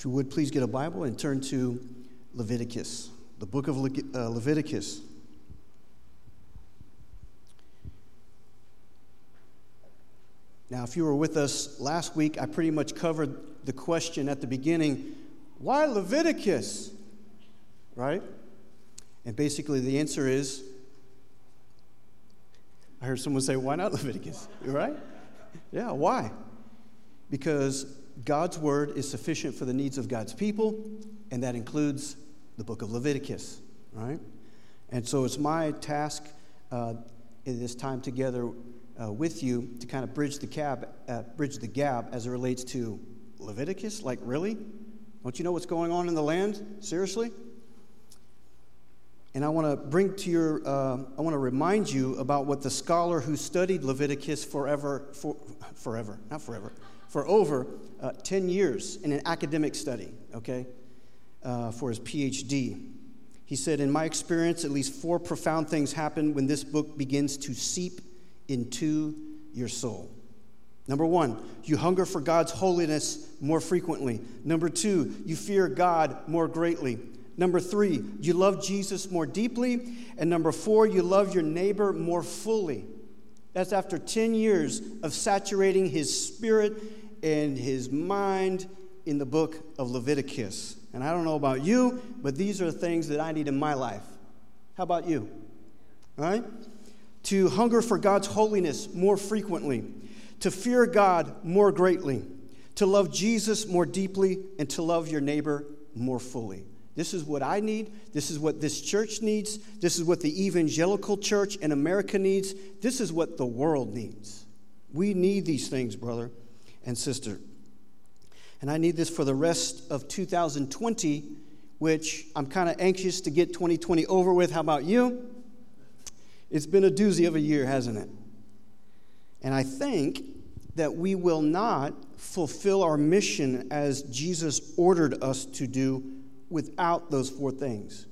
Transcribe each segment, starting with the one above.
If you would please get a Bible and turn to Leviticus, the book of Le- uh, Leviticus. Now, if you were with us last week, I pretty much covered the question at the beginning why Leviticus? Right? And basically, the answer is I heard someone say, why not Leviticus? Right? Yeah, why? Because God's word is sufficient for the needs of God's people, and that includes the book of Leviticus, right? And so it's my task uh, in this time together uh, with you to kind of bridge the, cab, uh, bridge the gap as it relates to Leviticus. Like, really? Don't you know what's going on in the land? Seriously? And I want to bring to your, uh, I want to remind you about what the scholar who studied Leviticus forever, for, forever, not forever, for over uh, 10 years in an academic study, okay, uh, for his PhD. He said, In my experience, at least four profound things happen when this book begins to seep into your soul. Number one, you hunger for God's holiness more frequently. Number two, you fear God more greatly. Number three, you love Jesus more deeply. And number four, you love your neighbor more fully. That's after 10 years of saturating his spirit and his mind in the book of Leviticus. And I don't know about you, but these are things that I need in my life. How about you? All right? To hunger for God's holiness more frequently, to fear God more greatly, to love Jesus more deeply, and to love your neighbor more fully. This is what I need. This is what this church needs. This is what the evangelical church in America needs. This is what the world needs. We need these things, brother and sister. And I need this for the rest of 2020, which I'm kind of anxious to get 2020 over with. How about you? It's been a doozy of a year, hasn't it? And I think that we will not fulfill our mission as Jesus ordered us to do without those four things.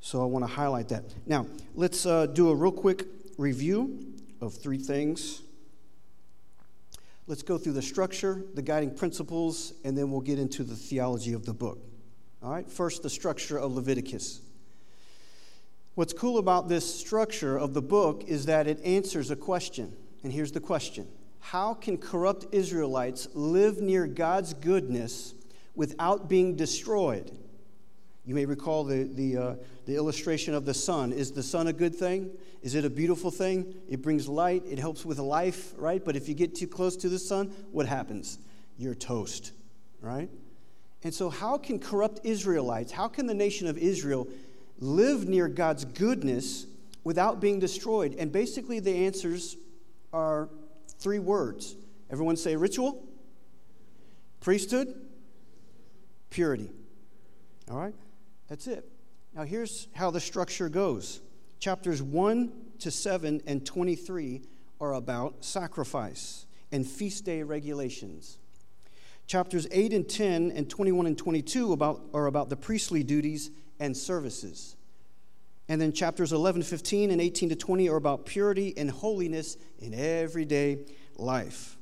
So I want to highlight that. Now, let's uh, do a real quick review of three things. Let's go through the structure, the guiding principles, and then we'll get into the theology of the book. All right, first, the structure of Leviticus. What's cool about this structure of the book is that it answers a question. And here's the question How can corrupt Israelites live near God's goodness without being destroyed? You may recall the, the, uh, the illustration of the sun. Is the sun a good thing? Is it a beautiful thing? It brings light, it helps with life, right? But if you get too close to the sun, what happens? You're toast, right? And so, how can corrupt Israelites, how can the nation of Israel live near God's goodness without being destroyed? And basically, the answers are three words. Everyone say ritual, priesthood, purity. All right? That's it. Now, here's how the structure goes chapters 1 to 7 and 23 are about sacrifice and feast day regulations. Chapters 8 and 10 and 21 and 22 about, are about the priestly duties and services. And then chapters 11, 15, and 18 to 20 are about purity and holiness in everyday life.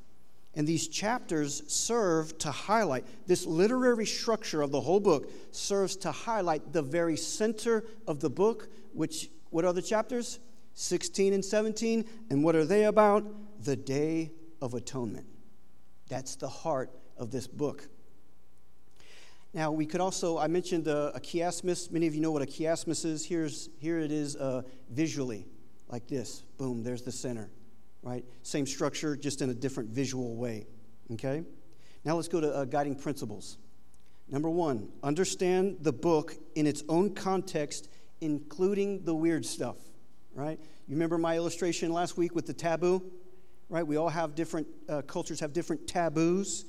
And these chapters serve to highlight, this literary structure of the whole book serves to highlight the very center of the book, which, what are the chapters? 16 and 17. And what are they about? The Day of Atonement. That's the heart of this book. Now, we could also, I mentioned uh, a chiasmus. Many of you know what a chiasmus is. Here's, here it is uh, visually, like this. Boom, there's the center right? Same structure, just in a different visual way, okay? Now let's go to uh, guiding principles. Number one, understand the book in its own context, including the weird stuff, right? You remember my illustration last week with the taboo, right? We all have different, uh, cultures have different taboos.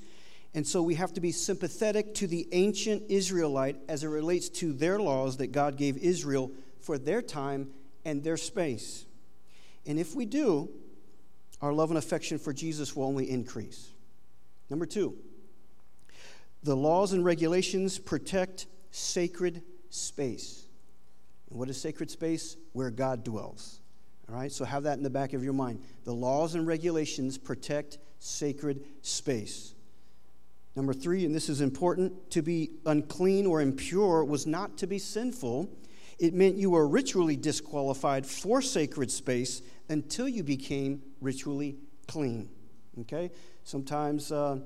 And so we have to be sympathetic to the ancient Israelite as it relates to their laws that God gave Israel for their time and their space. And if we do, our love and affection for Jesus will only increase. Number two, the laws and regulations protect sacred space. And what is sacred space? Where God dwells. All right, so have that in the back of your mind. The laws and regulations protect sacred space. Number three, and this is important, to be unclean or impure was not to be sinful. It meant you were ritually disqualified for sacred space until you became ritually clean. Okay? Sometimes uh,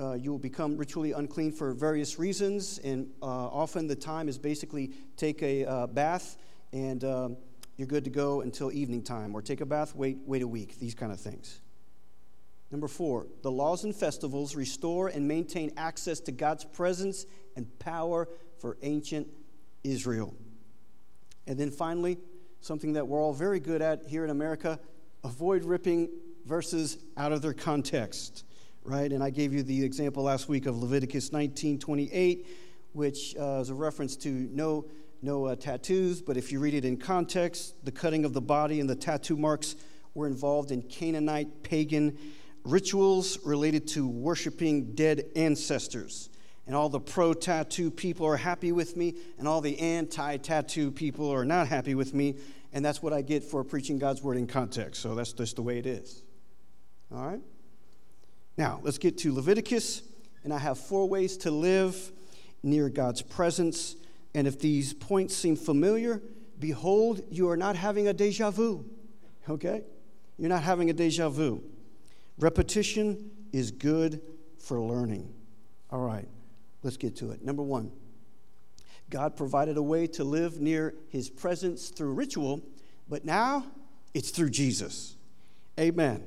uh, you will become ritually unclean for various reasons, and uh, often the time is basically take a uh, bath and um, you're good to go until evening time, or take a bath, wait, wait a week, these kind of things. Number four, the laws and festivals restore and maintain access to God's presence and power for ancient Israel. And then finally, something that we're all very good at here in America avoid ripping verses out of their context, right? And I gave you the example last week of Leviticus 19 28, which uh, is a reference to no, no uh, tattoos, but if you read it in context, the cutting of the body and the tattoo marks were involved in Canaanite pagan rituals related to worshiping dead ancestors. And all the pro tattoo people are happy with me, and all the anti tattoo people are not happy with me. And that's what I get for preaching God's word in context. So that's just the way it is. All right? Now, let's get to Leviticus. And I have four ways to live near God's presence. And if these points seem familiar, behold, you are not having a deja vu. Okay? You're not having a deja vu. Repetition is good for learning. All right, let's get to it. Number one, God provided a way to live near his presence through ritual, but now it's through Jesus. Amen.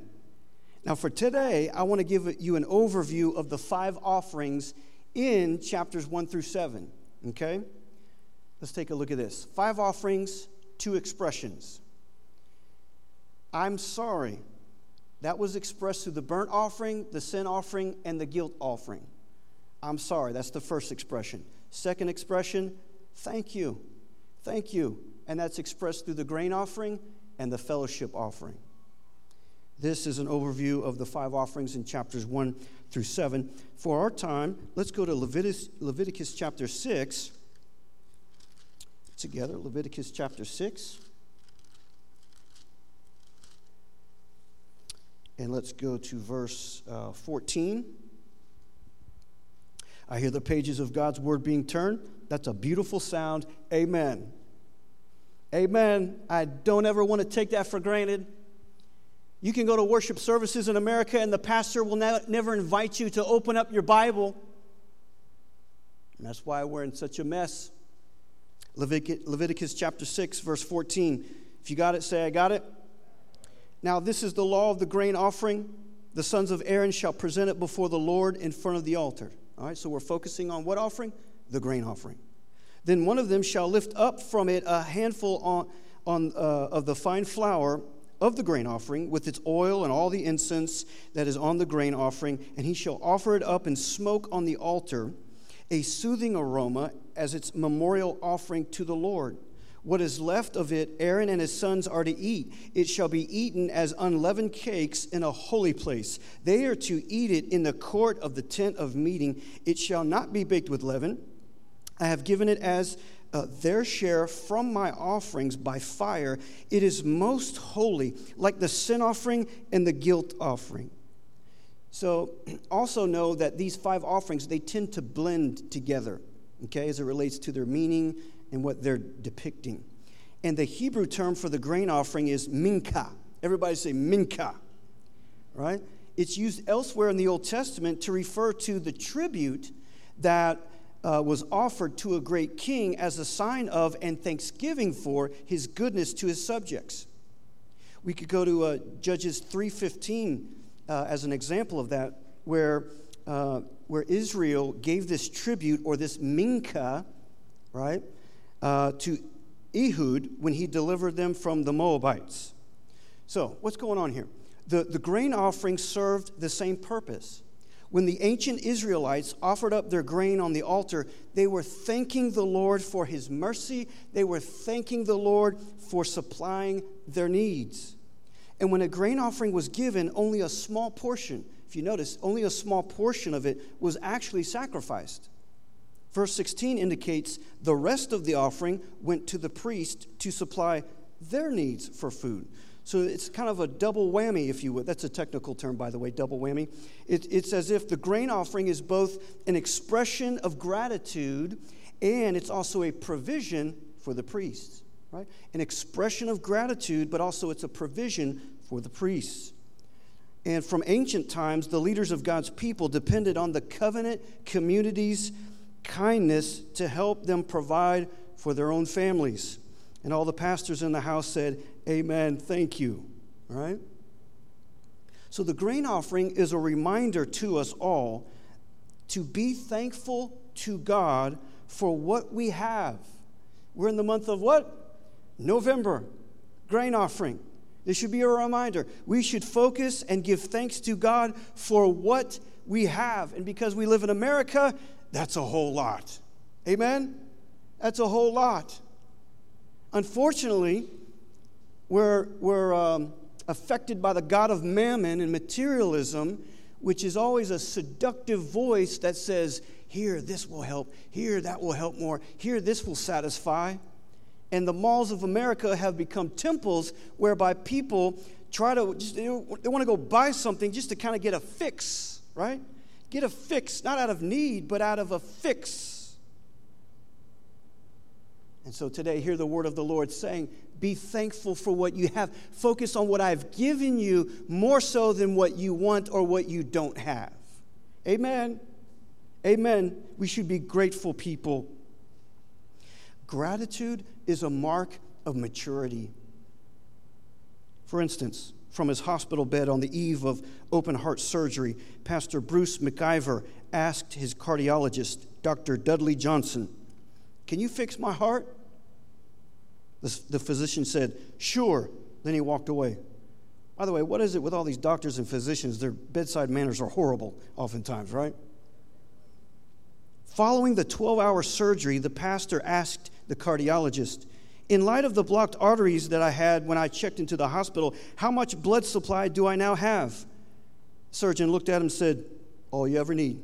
Now, for today, I want to give you an overview of the five offerings in chapters 1 through 7. Okay? Let's take a look at this. Five offerings, two expressions. I'm sorry that was expressed through the burnt offering, the sin offering, and the guilt offering. I'm sorry, that's the first expression. Second expression, thank you. Thank you. And that's expressed through the grain offering and the fellowship offering. This is an overview of the five offerings in chapters 1 through 7. For our time, let's go to Leviticus, Leviticus chapter 6. Together, Leviticus chapter 6. And let's go to verse uh, 14. I hear the pages of God's word being turned. That's a beautiful sound. Amen. Amen. I don't ever want to take that for granted. You can go to worship services in America, and the pastor will ne- never invite you to open up your Bible. And that's why we're in such a mess. Leviticus chapter 6, verse 14. If you got it, say, I got it. Now, this is the law of the grain offering. The sons of Aaron shall present it before the Lord in front of the altar. All right, so we're focusing on what offering? The grain offering. Then one of them shall lift up from it a handful on, on, uh, of the fine flour of the grain offering with its oil and all the incense that is on the grain offering, and he shall offer it up in smoke on the altar, a soothing aroma as its memorial offering to the Lord. What is left of it, Aaron and his sons are to eat. It shall be eaten as unleavened cakes in a holy place. They are to eat it in the court of the tent of meeting. It shall not be baked with leaven. I have given it as uh, their share from my offerings by fire. It is most holy, like the sin offering and the guilt offering. So, also know that these five offerings, they tend to blend together, okay, as it relates to their meaning and what they're depicting. And the Hebrew term for the grain offering is minka. Everybody say minka, right? It's used elsewhere in the Old Testament to refer to the tribute that uh, was offered to a great king as a sign of and thanksgiving for his goodness to his subjects. We could go to uh, Judges 3:15 uh, as an example of that, where uh, where Israel gave this tribute or this minka, right? Uh, to Ehud when he delivered them from the Moabites. So, what's going on here? The, the grain offering served the same purpose. When the ancient Israelites offered up their grain on the altar, they were thanking the Lord for his mercy. They were thanking the Lord for supplying their needs. And when a grain offering was given, only a small portion, if you notice, only a small portion of it was actually sacrificed. Verse 16 indicates the rest of the offering went to the priest to supply their needs for food. So it's kind of a double whammy, if you would. That's a technical term, by the way, double whammy. It, it's as if the grain offering is both an expression of gratitude and it's also a provision for the priests, right? An expression of gratitude, but also it's a provision for the priests. And from ancient times, the leaders of God's people depended on the covenant community's kindness to help them provide for their own families. And all the pastors in the house said, Amen, thank you. Right? So the grain offering is a reminder to us all to be thankful to God for what we have. We're in the month of what? November. Grain offering. This should be a reminder. We should focus and give thanks to God for what we have. And because we live in America, that's a whole lot. Amen? That's a whole lot. Unfortunately, we're, we're um, affected by the God of mammon and materialism, which is always a seductive voice that says, Here, this will help. Here, that will help more. Here, this will satisfy. And the malls of America have become temples whereby people try to, just, they want to go buy something just to kind of get a fix, right? Get a fix, not out of need, but out of a fix. And so today, hear the word of the Lord saying, Be thankful for what you have. Focus on what I've given you more so than what you want or what you don't have. Amen. Amen. We should be grateful people. Gratitude is a mark of maturity. For instance, from his hospital bed on the eve of open heart surgery, Pastor Bruce McIver asked his cardiologist, Dr. Dudley Johnson, Can you fix my heart? The, the physician said, Sure. Then he walked away. By the way, what is it with all these doctors and physicians? Their bedside manners are horrible, oftentimes, right? Following the 12 hour surgery, the pastor asked the cardiologist, In light of the blocked arteries that I had when I checked into the hospital, how much blood supply do I now have? surgeon looked at him and said, All you ever need.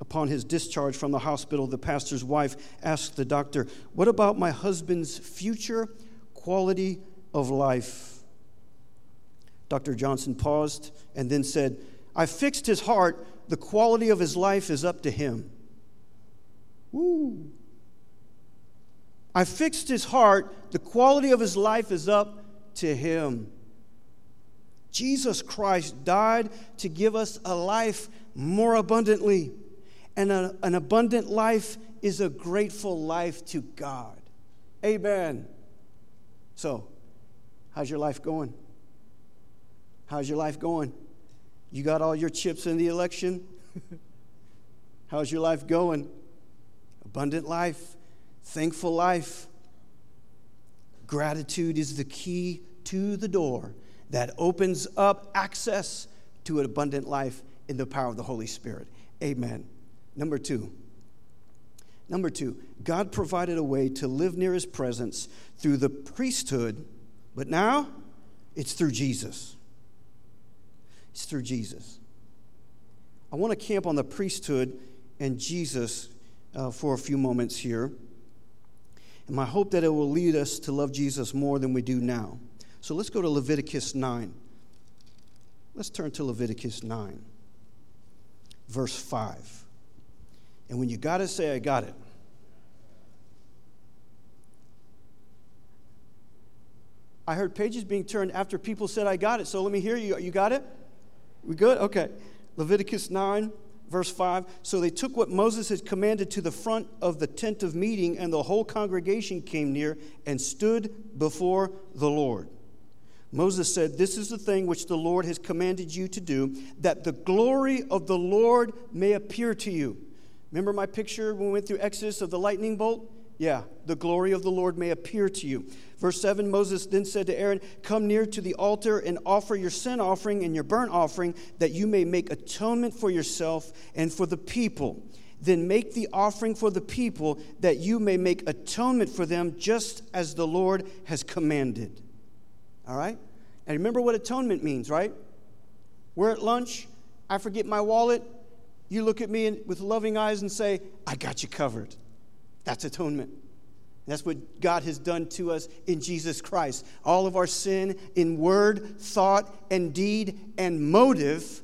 Upon his discharge from the hospital, the pastor's wife asked the doctor, What about my husband's future quality of life? Dr. Johnson paused and then said, I fixed his heart. The quality of his life is up to him. Woo. I fixed his heart. The quality of his life is up to him. Jesus Christ died to give us a life more abundantly. And a, an abundant life is a grateful life to God. Amen. So, how's your life going? How's your life going? You got all your chips in the election? how's your life going? Abundant life, thankful life. Gratitude is the key to the door that opens up access to an abundant life in the power of the Holy Spirit. Amen. Number two. Number two, God provided a way to live near his presence through the priesthood, but now it's through Jesus. It's through Jesus. I want to camp on the priesthood and Jesus uh, for a few moments here. And my hope that it will lead us to love Jesus more than we do now. So let's go to Leviticus 9. Let's turn to Leviticus 9, verse 5. And when you got it, say, I got it. I heard pages being turned after people said, I got it. So let me hear you. You got it? We good? Okay. Leviticus 9, verse 5. So they took what Moses had commanded to the front of the tent of meeting, and the whole congregation came near and stood before the Lord. Moses said, This is the thing which the Lord has commanded you to do, that the glory of the Lord may appear to you. Remember my picture when we went through Exodus of the lightning bolt? Yeah, the glory of the Lord may appear to you. Verse 7 Moses then said to Aaron, Come near to the altar and offer your sin offering and your burnt offering, that you may make atonement for yourself and for the people. Then make the offering for the people, that you may make atonement for them, just as the Lord has commanded. All right? And remember what atonement means, right? We're at lunch, I forget my wallet, you look at me with loving eyes and say, I got you covered. That's atonement. That's what God has done to us in Jesus Christ. All of our sin in word, thought, and deed and motive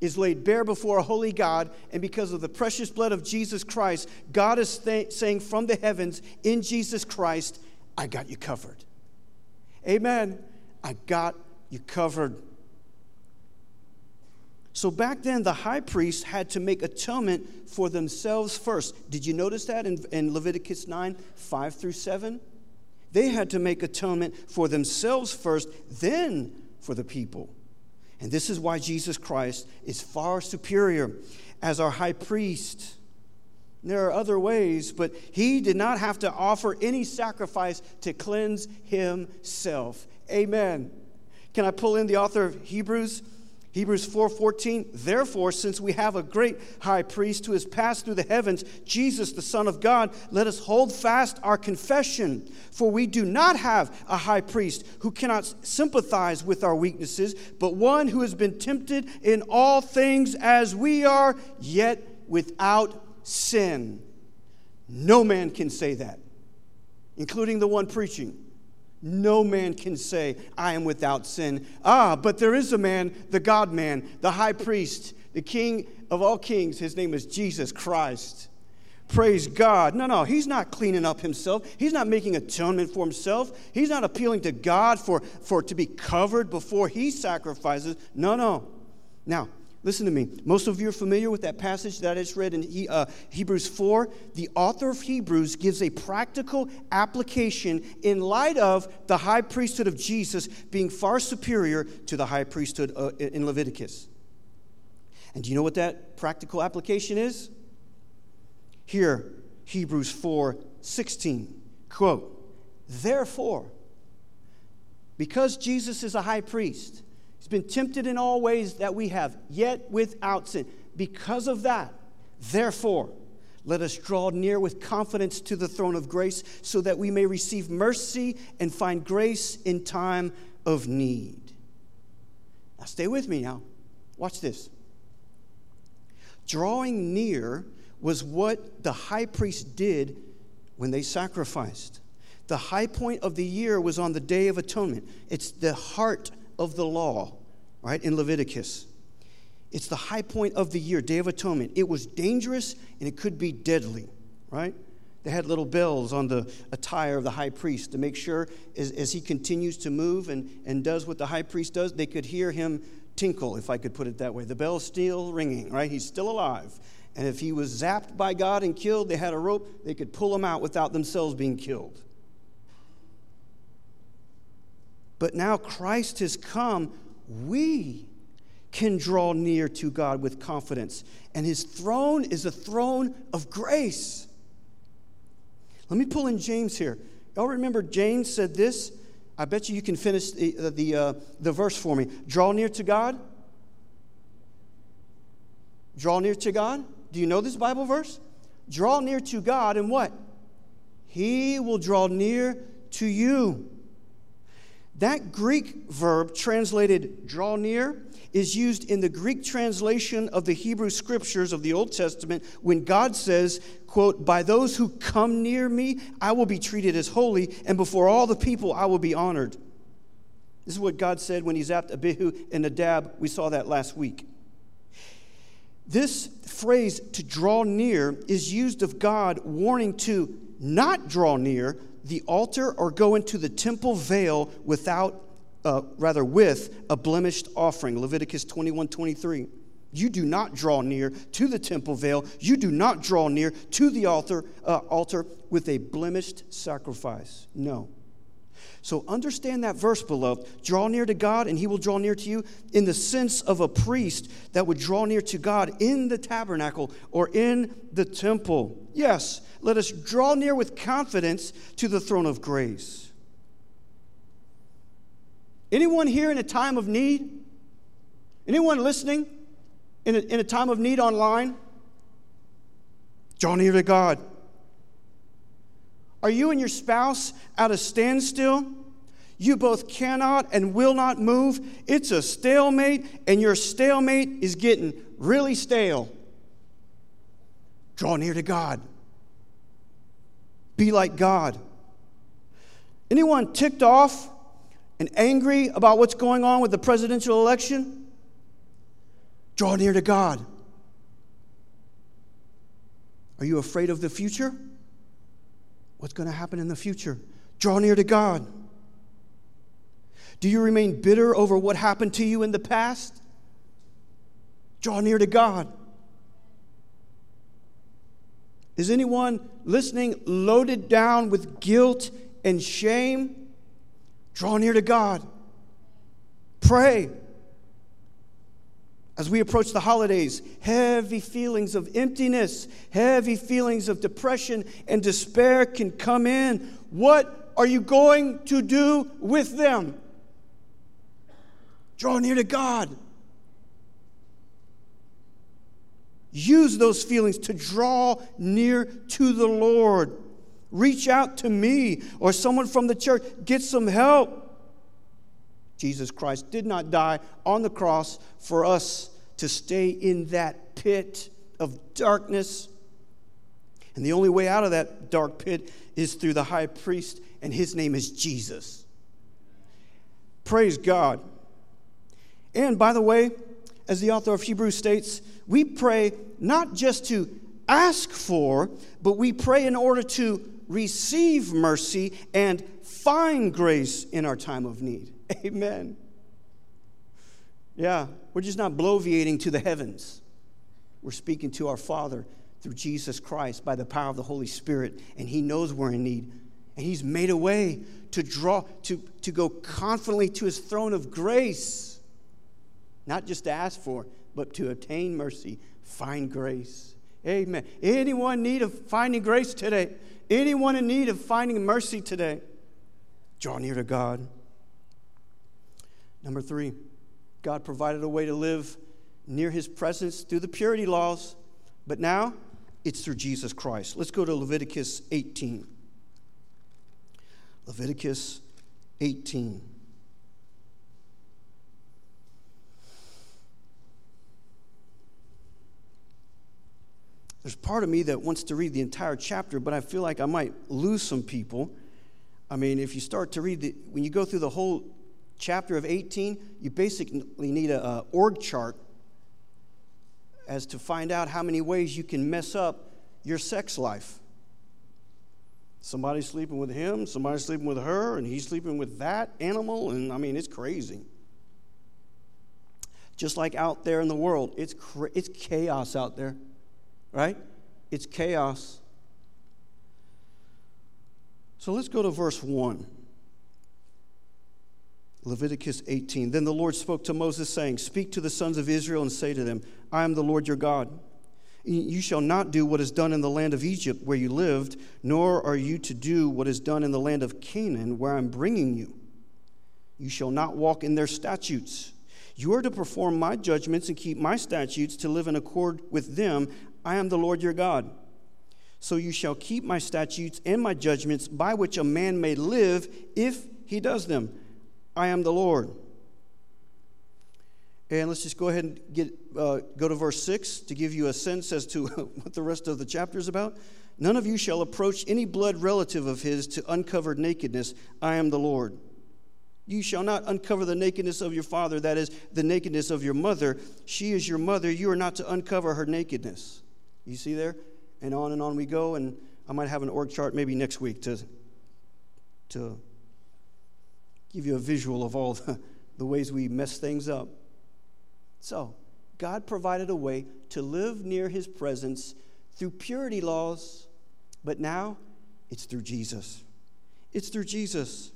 is laid bare before a holy God, and because of the precious blood of Jesus Christ, God is th- saying from the heavens, in Jesus Christ, I got you covered. Amen. I got you covered. So back then, the high priest had to make atonement for themselves first. Did you notice that in, in Leviticus 9 5 through 7? They had to make atonement for themselves first, then for the people. And this is why Jesus Christ is far superior as our high priest. There are other ways, but he did not have to offer any sacrifice to cleanse himself. Amen. Can I pull in the author of Hebrews? Hebrews 4:14 Therefore since we have a great high priest who has passed through the heavens Jesus the son of God let us hold fast our confession. For we do not have a high priest who cannot sympathize with our weaknesses but one who has been tempted in all things as we are yet without sin. No man can say that including the one preaching no man can say, I am without sin. Ah, but there is a man, the God man, the high priest, the king of all kings. His name is Jesus Christ. Praise God. No, no, he's not cleaning up himself. He's not making atonement for himself. He's not appealing to God for, for to be covered before he sacrifices. No, no. Now, Listen to me. Most of you are familiar with that passage that is read in he, uh, Hebrews 4. The author of Hebrews gives a practical application in light of the high priesthood of Jesus being far superior to the high priesthood uh, in Leviticus. And do you know what that practical application is? Here, Hebrews 4 16. Quote, Therefore, because Jesus is a high priest, He's been tempted in all ways that we have, yet without sin. Because of that, therefore, let us draw near with confidence to the throne of grace so that we may receive mercy and find grace in time of need. Now, stay with me now. Watch this. Drawing near was what the high priest did when they sacrificed. The high point of the year was on the Day of Atonement. It's the heart of the law, right, in Leviticus. It's the high point of the year, Day of Atonement. It was dangerous and it could be deadly, right? They had little bells on the attire of the high priest to make sure as, as he continues to move and, and does what the high priest does, they could hear him tinkle, if I could put it that way. The bell's still ringing, right? He's still alive. And if he was zapped by God and killed, they had a rope, they could pull him out without themselves being killed. But now Christ has come, we can draw near to God with confidence. And his throne is a throne of grace. Let me pull in James here. Y'all remember James said this? I bet you you can finish the, the, uh, the verse for me. Draw near to God. Draw near to God. Do you know this Bible verse? Draw near to God, and what? He will draw near to you. That Greek verb translated draw near is used in the Greek translation of the Hebrew scriptures of the Old Testament when God says, quote, by those who come near me, I will be treated as holy, and before all the people I will be honored. This is what God said when he zapped Abihu and Nadab. We saw that last week. This phrase, to draw near, is used of God warning to not draw near the altar or go into the temple veil without, uh, rather, with a blemished offering. Leviticus 21 23. You do not draw near to the temple veil. You do not draw near to the altar, uh, altar with a blemished sacrifice. No. So understand that verse, beloved. Draw near to God, and He will draw near to you in the sense of a priest that would draw near to God in the tabernacle or in the temple. Yes, let us draw near with confidence to the throne of grace. Anyone here in a time of need? Anyone listening in a, in a time of need online? Draw near to God. Are you and your spouse at a standstill? You both cannot and will not move. It's a stalemate, and your stalemate is getting really stale. Draw near to God. be like God. Anyone ticked off and angry about what's going on with the presidential election? Draw near to God. Are you afraid of the future? What's going to happen in the future? Draw near to God. Do you remain bitter over what happened to you in the past? Draw near to God. Is anyone listening loaded down with guilt and shame? Draw near to God. Pray. As we approach the holidays, heavy feelings of emptiness, heavy feelings of depression and despair can come in. What are you going to do with them? Draw near to God. Use those feelings to draw near to the Lord. Reach out to me or someone from the church. Get some help. Jesus Christ did not die on the cross for us to stay in that pit of darkness. And the only way out of that dark pit is through the high priest, and his name is Jesus. Praise God. And by the way, as the author of Hebrews states, we pray not just to ask for, but we pray in order to receive mercy and find grace in our time of need. Amen. Yeah, we're just not bloviating to the heavens. We're speaking to our Father through Jesus Christ by the power of the Holy Spirit, and He knows we're in need. And He's made a way to draw, to, to go confidently to His throne of grace not just to ask for, but to obtain mercy, find grace. Amen. Anyone in need of finding grace today? Anyone in need of finding mercy today? Draw near to God. Number three, God provided a way to live near his presence through the purity laws, but now it's through Jesus Christ. Let's go to Leviticus 18. Leviticus 18. there's part of me that wants to read the entire chapter, but I feel like I might lose some people. I mean, if you start to read the, when you go through the whole chapter of 18, you basically need a, org chart as to find out how many ways you can mess up your sex life. Somebody's sleeping with him, somebody's sleeping with her, and he's sleeping with that animal, and I mean, it's crazy. Just like out there in the world, it's, cra- it's chaos out there right? It's chaos. So let's go to verse 1. Leviticus 18. Then the Lord spoke to Moses, saying, Speak to the sons of Israel and say to them, I am the Lord your God. You shall not do what is done in the land of Egypt where you lived, nor are you to do what is done in the land of Canaan where I'm bringing you. You shall not walk in their statutes. You are to perform my judgments and keep my statutes to live in accord with them. I am the Lord your God. So you shall keep my statutes and my judgments by which a man may live if he does them. I am the Lord. And let's just go ahead and get, uh, go to verse 6 to give you a sense as to what the rest of the chapter is about. None of you shall approach any blood relative of his to uncovered nakedness. I am the Lord. You shall not uncover the nakedness of your father, that is, the nakedness of your mother. She is your mother. You are not to uncover her nakedness. You see there? And on and on we go. And I might have an org chart maybe next week to, to give you a visual of all the, the ways we mess things up. So, God provided a way to live near His presence through purity laws, but now it's through Jesus. It's through Jesus.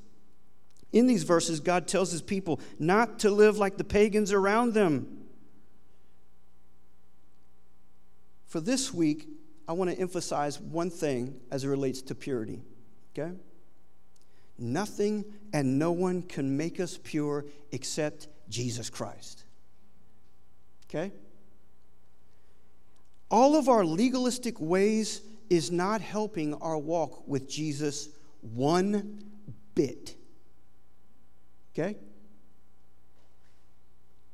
In these verses, God tells His people not to live like the pagans around them. For this week, I want to emphasize one thing as it relates to purity. Okay? Nothing and no one can make us pure except Jesus Christ. Okay? All of our legalistic ways is not helping our walk with Jesus one bit. Okay?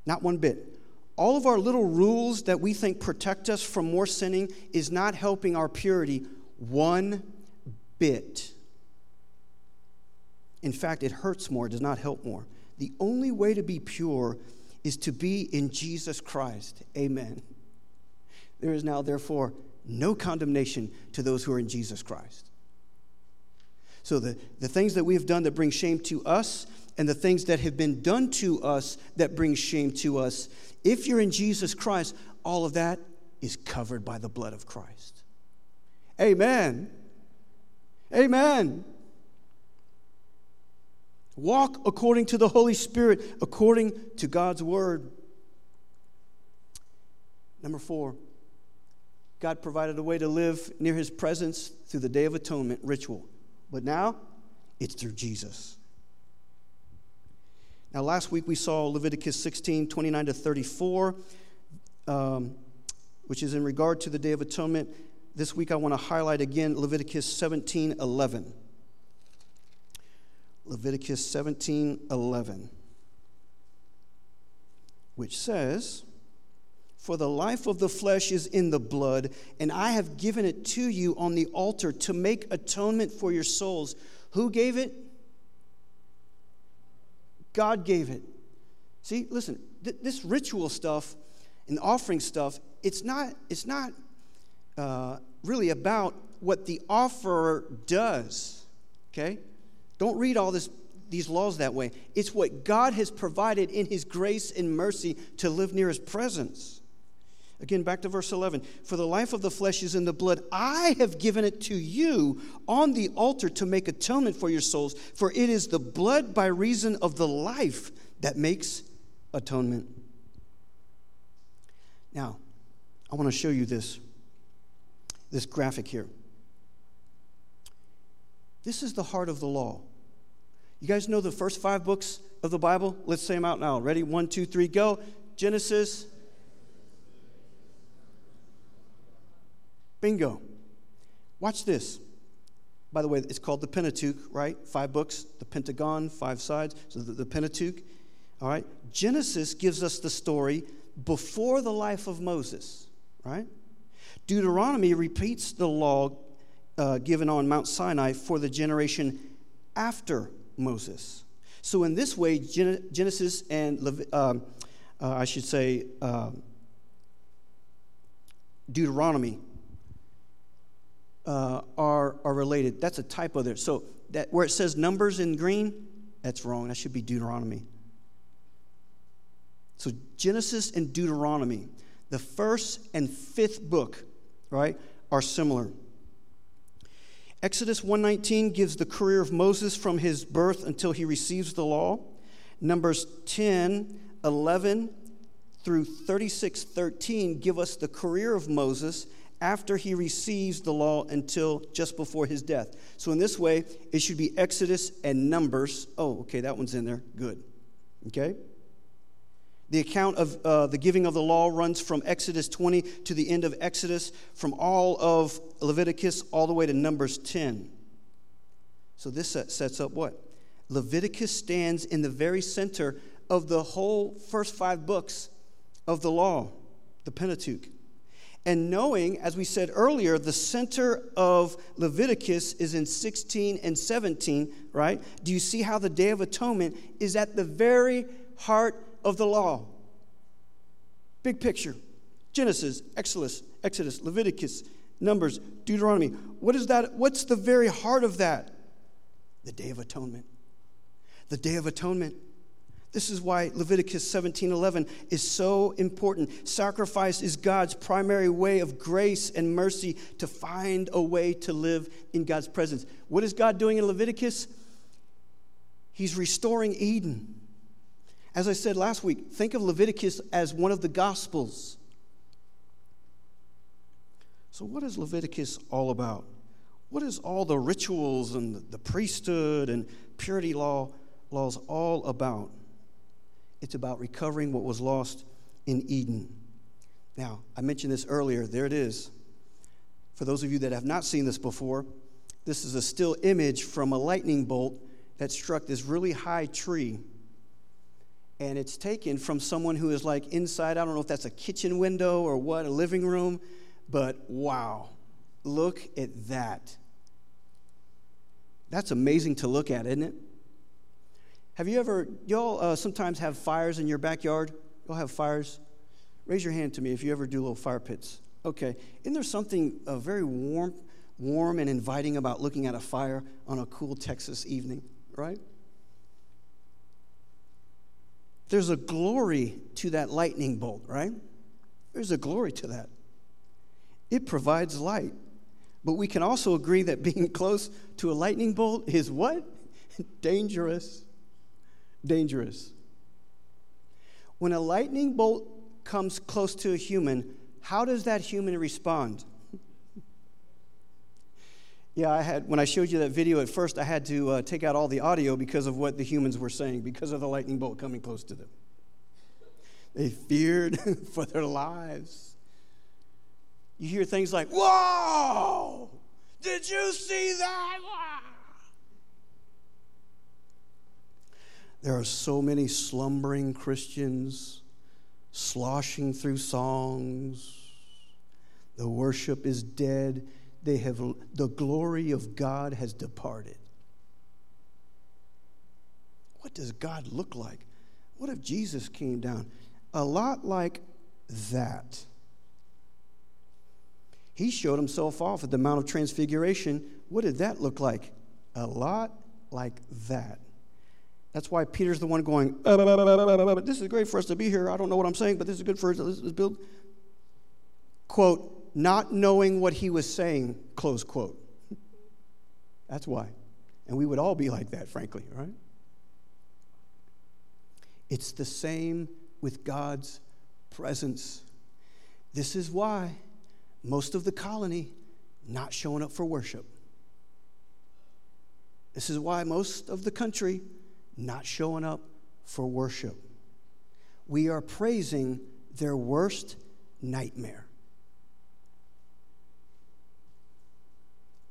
Not one bit all of our little rules that we think protect us from more sinning is not helping our purity one bit. In fact, it hurts more, it does not help more. The only way to be pure is to be in Jesus Christ. Amen. There is now, therefore, no condemnation to those who are in Jesus Christ. So, the, the things that we have done that bring shame to us, and the things that have been done to us that bring shame to us, if you're in Jesus Christ, all of that is covered by the blood of Christ. Amen. Amen. Walk according to the Holy Spirit, according to God's word. Number four, God provided a way to live near his presence through the Day of Atonement ritual. But now, it's through Jesus. Now, last week we saw Leviticus 16 29 to 34, um, which is in regard to the Day of Atonement. This week I want to highlight again Leviticus 17 11. Leviticus 17 11, which says, For the life of the flesh is in the blood, and I have given it to you on the altar to make atonement for your souls. Who gave it? God gave it. See, listen, th- this ritual stuff and offering stuff, it's not, it's not uh, really about what the offerer does, okay? Don't read all this, these laws that way. It's what God has provided in His grace and mercy to live near His presence. Again, back to verse 11. For the life of the flesh is in the blood. I have given it to you on the altar to make atonement for your souls. For it is the blood by reason of the life that makes atonement. Now, I want to show you this, this graphic here. This is the heart of the law. You guys know the first five books of the Bible? Let's say them out now. Ready? One, two, three, go. Genesis. Bingo. Watch this. By the way, it's called the Pentateuch, right? Five books, the Pentagon, five sides. So the, the Pentateuch. All right. Genesis gives us the story before the life of Moses, right? Deuteronomy repeats the law uh, given on Mount Sinai for the generation after Moses. So, in this way, Gen- Genesis and Lev- uh, uh, I should say um, Deuteronomy uh, are, are related. That's a typo there. So, that where it says numbers in green, that's wrong. That should be Deuteronomy. So, Genesis and Deuteronomy, the first and fifth book, right, are similar. Exodus 119 gives the career of Moses from his birth until he receives the law. Numbers 10, 11 through 36, 13 give us the career of Moses after he receives the law until just before his death. So, in this way, it should be Exodus and Numbers. Oh, okay, that one's in there. Good. Okay? The account of uh, the giving of the law runs from Exodus 20 to the end of Exodus, from all of Leviticus all the way to Numbers 10. So this sets up what? Leviticus stands in the very center of the whole first five books of the law, the Pentateuch. And knowing, as we said earlier, the center of Leviticus is in 16 and 17, right? Do you see how the Day of Atonement is at the very heart of the law. Big picture Genesis, Exodus, Exodus, Leviticus, Numbers, Deuteronomy. What is that? What's the very heart of that? The Day of Atonement. The Day of Atonement. This is why Leviticus 17:11 is so important. Sacrifice is God's primary way of grace and mercy to find a way to live in God's presence. What is God doing in Leviticus? He's restoring Eden. As I said last week, think of Leviticus as one of the Gospels. So, what is Leviticus all about? What is all the rituals and the priesthood and purity law laws all about? It's about recovering what was lost in Eden. Now, I mentioned this earlier. There it is. For those of you that have not seen this before, this is a still image from a lightning bolt that struck this really high tree and it's taken from someone who is like inside, I don't know if that's a kitchen window or what, a living room, but wow, look at that. That's amazing to look at, isn't it? Have you ever, y'all uh, sometimes have fires in your backyard? Y'all have fires? Raise your hand to me if you ever do little fire pits. Okay. Isn't there something uh, very warm, warm and inviting about looking at a fire on a cool Texas evening, right? There's a glory to that lightning bolt, right? There's a glory to that. It provides light. But we can also agree that being close to a lightning bolt is what? Dangerous. Dangerous. When a lightning bolt comes close to a human, how does that human respond? Yeah, I had when I showed you that video at first, I had to uh, take out all the audio because of what the humans were saying because of the lightning bolt coming close to them. They feared for their lives. You hear things like, Whoa! Did you see that? There are so many slumbering Christians sloshing through songs. The worship is dead. They have the glory of God has departed. What does God look like? What if Jesus came down? A lot like that. He showed himself off at the Mount of Transfiguration. What did that look like? A lot like that. That's why Peter's the one going, This is great for us to be here. I don't know what I'm saying, but this is good for us. Let's, build. Quote, not knowing what he was saying, close quote. That's why. And we would all be like that, frankly, right? It's the same with God's presence. This is why most of the colony not showing up for worship. This is why most of the country not showing up for worship. We are praising their worst nightmare.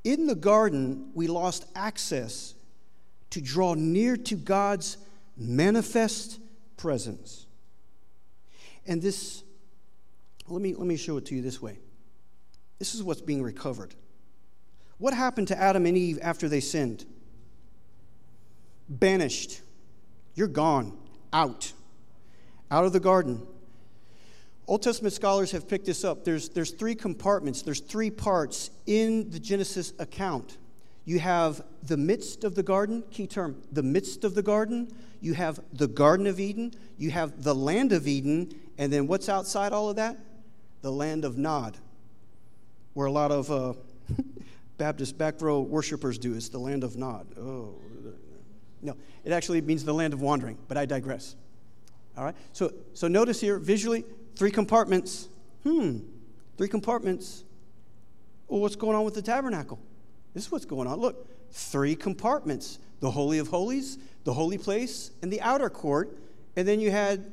In the garden, we lost access to draw near to God's manifest presence. And this, let me, let me show it to you this way. This is what's being recovered. What happened to Adam and Eve after they sinned? banished. You're gone, out, out of the garden. Old Testament scholars have picked this up. There's, there's three compartments, there's three parts in the Genesis account. You have the midst of the garden, key term, the midst of the garden. You have the Garden of Eden. You have the land of Eden. And then what's outside all of that? The land of Nod, where a lot of uh, Baptist back row worshipers do. It's the land of Nod. Oh, no, it actually means the land of wandering, but I digress. All right? So, so notice here visually three compartments. Hmm, three compartments. Well, what's going on with the tabernacle? This is what's going on. Look, three compartments the Holy of Holies, the holy place, and the outer court. And then you had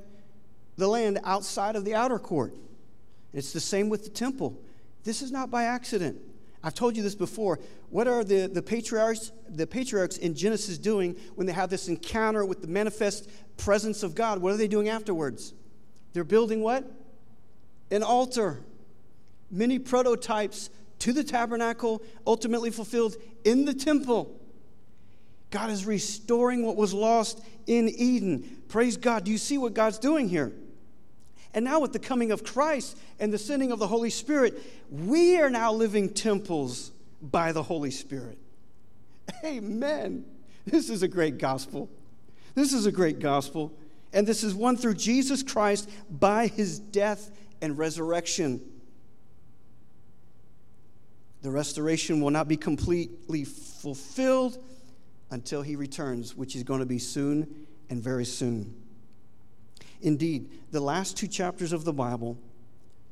the land outside of the outer court. It's the same with the temple. This is not by accident. I've told you this before. What are the, the patriarchs, the patriarchs in Genesis doing when they have this encounter with the manifest presence of God? What are they doing afterwards? They're building what? An altar. Many prototypes to the tabernacle, ultimately fulfilled in the temple. God is restoring what was lost in Eden. Praise God. Do you see what God's doing here? And now, with the coming of Christ and the sending of the Holy Spirit, we are now living temples by the Holy Spirit. Amen. This is a great gospel. This is a great gospel. And this is won through Jesus Christ by his death and resurrection. The restoration will not be completely fulfilled until he returns, which is going to be soon and very soon. Indeed, the last two chapters of the Bible,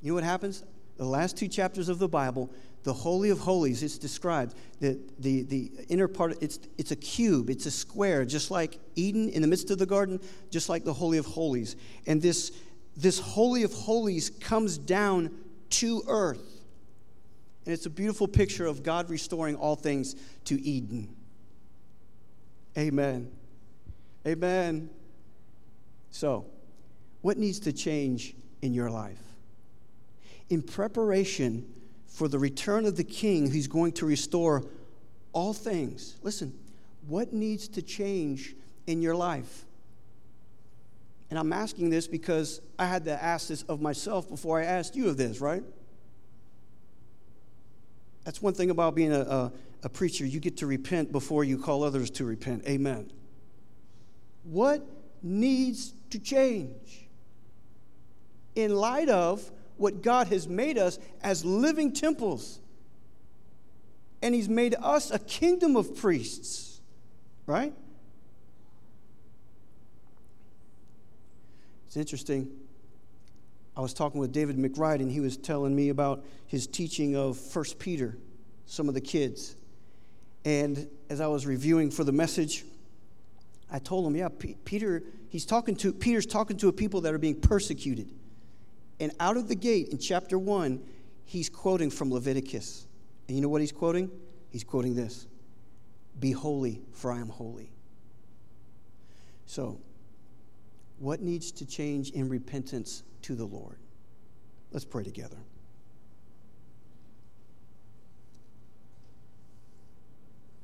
you know what happens? The last two chapters of the Bible, the Holy of Holies, it's described. The, the, the inner part, it's, it's a cube, it's a square, just like Eden in the midst of the garden, just like the Holy of Holies. And this, this Holy of Holies comes down to earth. And it's a beautiful picture of God restoring all things to Eden. Amen. Amen. So, what needs to change in your life? In preparation for the return of the King who's going to restore all things, listen, What needs to change in your life? And I'm asking this because I had to ask this of myself before I asked you of this, right? That's one thing about being a, a, a, preacher. You get to repent before you call others to repent. Amen. What needs to change? In light of what God has made us as living temples. And He's made us a kingdom of priests, right? It's interesting. I was talking with David McBride, and he was telling me about his teaching of First Peter, some of the kids. And as I was reviewing for the message, I told him, yeah, P- Peter, he's talking to, Peter's talking to a people that are being persecuted. And out of the gate in chapter 1, he's quoting from Leviticus. And you know what he's quoting? He's quoting this Be holy, for I am holy. So, what needs to change in repentance to the Lord? Let's pray together.